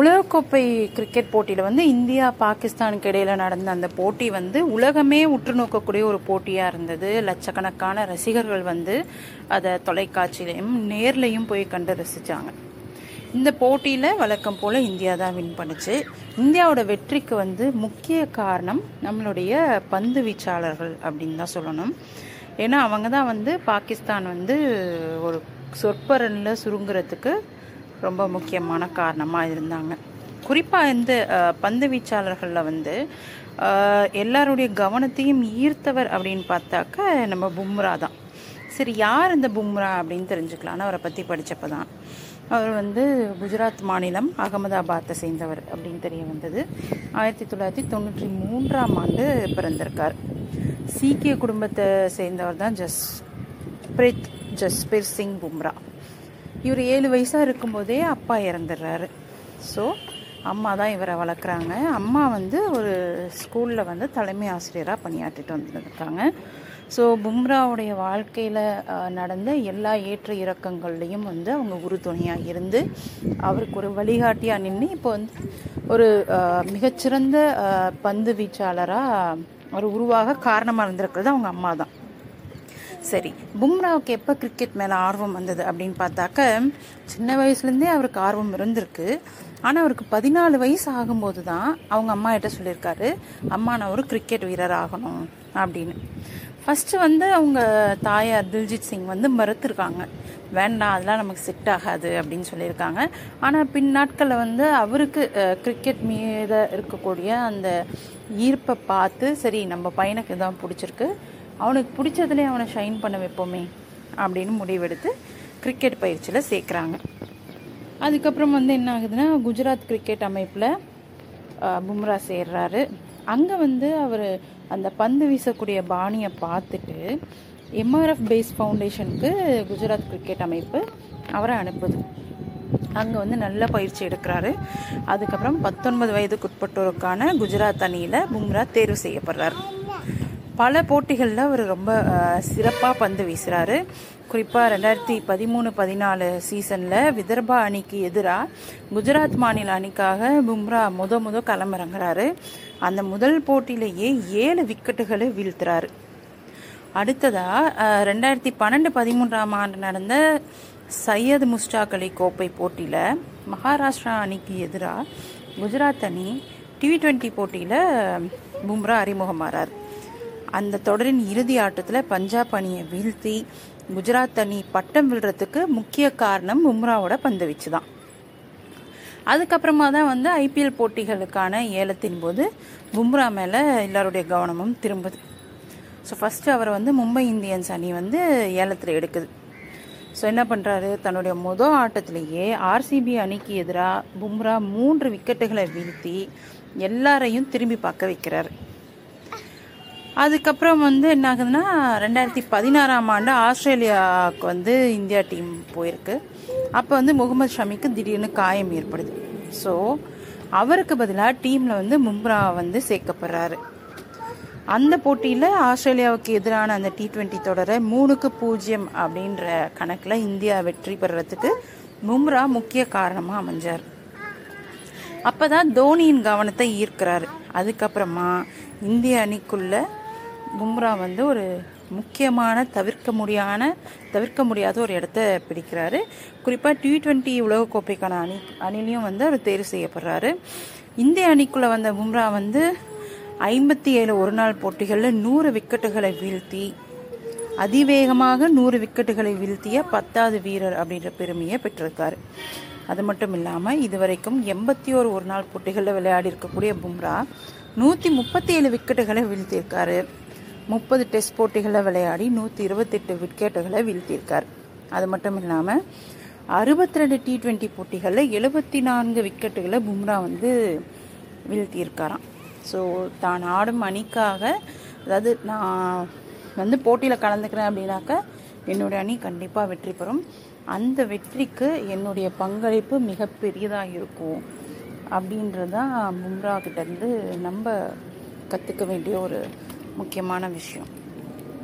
உலகக்கோப்பை கிரிக்கெட் போட்டியில் வந்து இந்தியா பாகிஸ்தானுக்கு இடையில் நடந்த அந்த போட்டி வந்து உலகமே உற்று நோக்கக்கூடிய ஒரு போட்டியாக இருந்தது. லட்சக்கணக்கான ரசிகர்கள் வந்து அதை தொலைக்காட்சியிலையும் நேர்லையும் போய் கண்டு ரசித்தாங்க இந்த போட்டியில் வழக்கம் போல் இந்தியா தான் வின் பண்ணுச்சு. இந்தியாவோட வெற்றிக்கு வந்து முக்கிய காரணம் நம்மளுடைய பந்து வீச்சாளர்கள் அப்படின்னு தான் சொல்லணும். ஏன்னா அவங்க தான் வந்து பாகிஸ்தான் வந்து ஒரு சொற்ப ரன்னில் சுருங்குறதுக்கு ரொம்ப முக்கியமான காரணமாக இருந்தாங்க. குறிப்பாக இந்த பந்து வீச்சாளர்களில் வந்து எல்லாருடைய கவனத்தையும் ஈர்த்தவர் அப்படின்னு பார்த்தாக்க நம்ம பும்ரா தான். சரி யார் இந்த பும்ரா அப்படின்னு தெரிஞ்சுக்கலான்னு அவரை பற்றி படித்தப்போ தான் அவர் வந்து குஜராத் மாநிலம் அகமதாபாத்தை சேர்ந்தவர் அப்படின்னு தெரிய வந்தது. ஆயிரத்தி தொள்ளாயிரத்தி தொண்ணூற்றி மூன்றாம் ஆண்டு பிறந்திருக்கார். சீக்கிய குடும்பத்தை சேர்ந்தவர் தான் ஜஸ் பிரீத் ஜஸ்பீர் சிங் பும்ரா. இவர் ஏழு வயசாக இருக்கும்போதே அப்பா இறந்துடுறாரு. ஸோ அம்மா தான் இவரை வளர்க்குறாங்க. அம்மா வந்து ஒரு ஸ்கூலில் வந்து தலைமை ஆசிரியராக பணியாற்றிட்டு வந்துருக்காங்க. ஸோ பும்ராவுடைய வாழ்க்கையில் நடந்த எல்லா ஏற்ற இறக்கங்கள்லையும் வந்து அவங்க உறுதுணையாக இருந்து அவருக்கு ஒரு வழிகாட்டியாக நின்று இப்போ வந்து ஒரு மிகச்சிறந்த பந்து வீச்சாளராக ஒரு உருவாக காரணமாக இருந்திருக்கிறது அவங்க அம்மா தான். சரி பும்ராவுக்கு எப்போ கிரிக்கெட் மேலே ஆர்வம் வந்தது அப்படின்னு பார்த்தாக்க சின்ன வயசுலேருந்தே அவருக்கு ஆர்வம் இருந்திருக்கு. ஆனால் அவருக்கு பதினாலு வயசு ஆகும்போது தான் அவங்க அம்மா கிட்ட சொல்லியிருக்காரு அம்மா நான் ஒரு கிரிக்கெட் வீரர் ஆகணும் அப்படின்னு. ஃபஸ்ட்டு வந்து அவங்க தாயார் தில்ஜித் சிங் வந்து மறுத்துருக்காங்க. வேண்டாம் அதெல்லாம் நமக்கு செட் ஆகாது அப்படின்னு சொல்லியிருக்காங்க. ஆனால் பின் நாட்களில் வந்து அவருக்கு கிரிக்கெட் மீத இருக்கக்கூடிய அந்த ஈர்ப்பை பார்த்து சரி நம்ம பையனுக்கு இதான் பிடிச்சிருக்கு அவனுக்கு பிடிச்சதுலேயே அவனை ஷைன் பண்ண வைப்போமே அப்படின்னு முடிவெடுத்து கிரிக்கெட் பயிற்சியில் சேர்க்குறாங்க. அதுக்கப்புறம் வந்து என்ன ஆகுதுன்னா குஜராத் கிரிக்கெட் அமைப்பில் பும்ரா சேர்றாரு. அங்கே வந்து அவர் அந்த பந்து வீசக்கூடிய பாணியை பார்த்துட்டு எம்ஆர்எஃப் பேஸ் ஃபவுண்டேஷனுக்கு குஜராத் கிரிக்கெட் அமைப்பு அவரை அனுப்புது. அங்கே வந்து நல்ல பயிற்சி எடுக்கிறாரு. அதுக்கப்புறம் பத்தொன்பது வயதுக்குட்பட்டோருக்கான குஜராத் அணியில் பும்ரா தேர்வு செய்யப்படுறாரு. பல போட்டிகளில் அவர் ரொம்ப சிறப்பாக பந்து வீசுகிறாரு குறிப்பாக ரெண்டாயிரத்தி பதிமூணு பதினாலு சீசனில் விதர்பா அணிக்கு எதிராக குஜராத் மாநில அணிக்காக பும்ரா முத முத களமிறங்குறாரு. அந்த முதல் போட்டியிலேயே ஏழு விக்கெட்டுகளை வீழ்த்துறாரு. அடுத்ததாக ரெண்டாயிரத்தி பன்னெண்டு பதிமூன்றாம் ஆண்டு நடந்த சையத் முஸ்டாக் அலி கோப்பை போட்டியில் மகாராஷ்டிரா அணிக்கு எதிராக குஜராத் அணி டி ட்வெண்ட்டி போட்டியில் பும்ரா அறிமுகமாறார். அந்த தொடரின் இறுதி ஆட்டத்தில் பஞ்சாப் அணியை வீழ்த்தி குஜராத் அணி பட்டம் விழுறதுக்கு முக்கிய காரணம் பும்ராவோட பந்து வீச்சு தான் அதுக்கப்புறமா தான் வந்து ஐபிஎல் போட்டிகளுக்கான ஏலத்தின் போது பும்ரா மேலே எல்லாருடைய கவனமும் திரும்புது. ஸோ ஃபஸ்ட்டு அவர் வந்து மும்பை இந்தியன்ஸ் அணி வந்து ஏலத்தில் எடுக்குது. ஸோ என்ன பண்ணுறாரு தன்னுடைய முதல் ஆட்டத்திலேயே ஆர்சிபி அணிக்கு எதிராக பும்ரா மூன்று விக்கெட்டுகளை வீழ்த்தி எல்லாரையும் திரும்பி பார்க்க வைக்கிறாரு. அதுக்கப்புறம் வந்து என்ன ஆகுதுன்னா ரெண்டாயிரத்தி பதினாறாம் ஆண்டு ஆஸ்திரேலியாவுக்கு வந்து இந்தியா டீம் போயிருக்கு. அப்போ வந்து முகமது ஷமிக்கு திடீர்னு காயம் ஏற்படுது. ஸோ அவருக்கு பதிலாக டீமில் வந்து மும்ரா வந்து சேர்க்கப்படுறாரு. அந்த போட்டியில் ஆஸ்திரேலியாவுக்கு எதிரான அந்த டி ட்வெண்ட்டி தொடரை மூணுக்கு பூஜ்ஜியம் அப்படின்ற கணக்கில் இந்தியா வெற்றி பெறுறதுக்கு மும்ரா முக்கிய காரணமாக அமைஞ்சார். அப்பதான் தோனியின் கவனத்தை ஈர்க்கிறாரு. அதுக்கப்புறமா இந்திய அணிக்குள்ள பும்ரா வந்து ஒரு முக்கியமான தவிர்க்க முடியாத தவிர்க்க முடியாத ஒரு இடத்த பிடிக்கிறாரு. குறிப்பாக டி டுவெண்ட்டி உலகக்கோப்பைக்கான அணி அணிலையும் வந்து அவர் தேர்வு செய்யப்படுறாரு. இந்திய அணிக்குள்ளே வந்த பும்ரா வந்து ஐம்பத்தி ஏழு ஒரு நாள் போட்டிகளில் நூறு விக்கெட்டுகளை வீழ்த்தி அதிவேகமாக நூறு விக்கெட்டுகளை வீழ்த்திய பத்தாவது வீரர் அப்படின்ற பெருமையை பெற்றிருக்காரு. அது மட்டும் இல்லாமல் இதுவரைக்கும் எண்பத்தி ஒரு ஒரு நாள் போட்டிகளில் விளையாடி இருக்கக்கூடிய பும்ரா நூற்றி முப்பத்தி ஏழு விக்கெட்டுகளை வீழ்த்தியிருக்காரு. முப்பது டெஸ்ட் போட்டிகளை விளையாடி நூற்றி இருபத்தெட்டு விக்கெட்டுகளை வீழ்த்தியிருக்கார். அது மட்டும் இல்லாமல் அறுபத்தி ரெண்டு டி ட்வெண்ட்டி போட்டிகளில் எழுபத்தி நான்கு விக்கெட்டுகளை பும்ரா வந்து வீழ்த்தியிருக்காராம். ஸோ தான் ஆடும் அணிக்காக அதாவது நான் வந்து போட்டியில் கலந்துக்கிறேன் அப்படின்னாக்க என்னுடைய அணி கண்டிப்பாக வெற்றி பெறும். அந்த வெற்றிக்கு என்னுடைய பங்களிப்பு மிகப்பெரியதாக இருக்கும் அப்படின்றது தான் பும்ரா கிட்டேருந்து நம்ம கற்றுக்க வேண்டிய ஒரு முக்கியமான விஷயம்.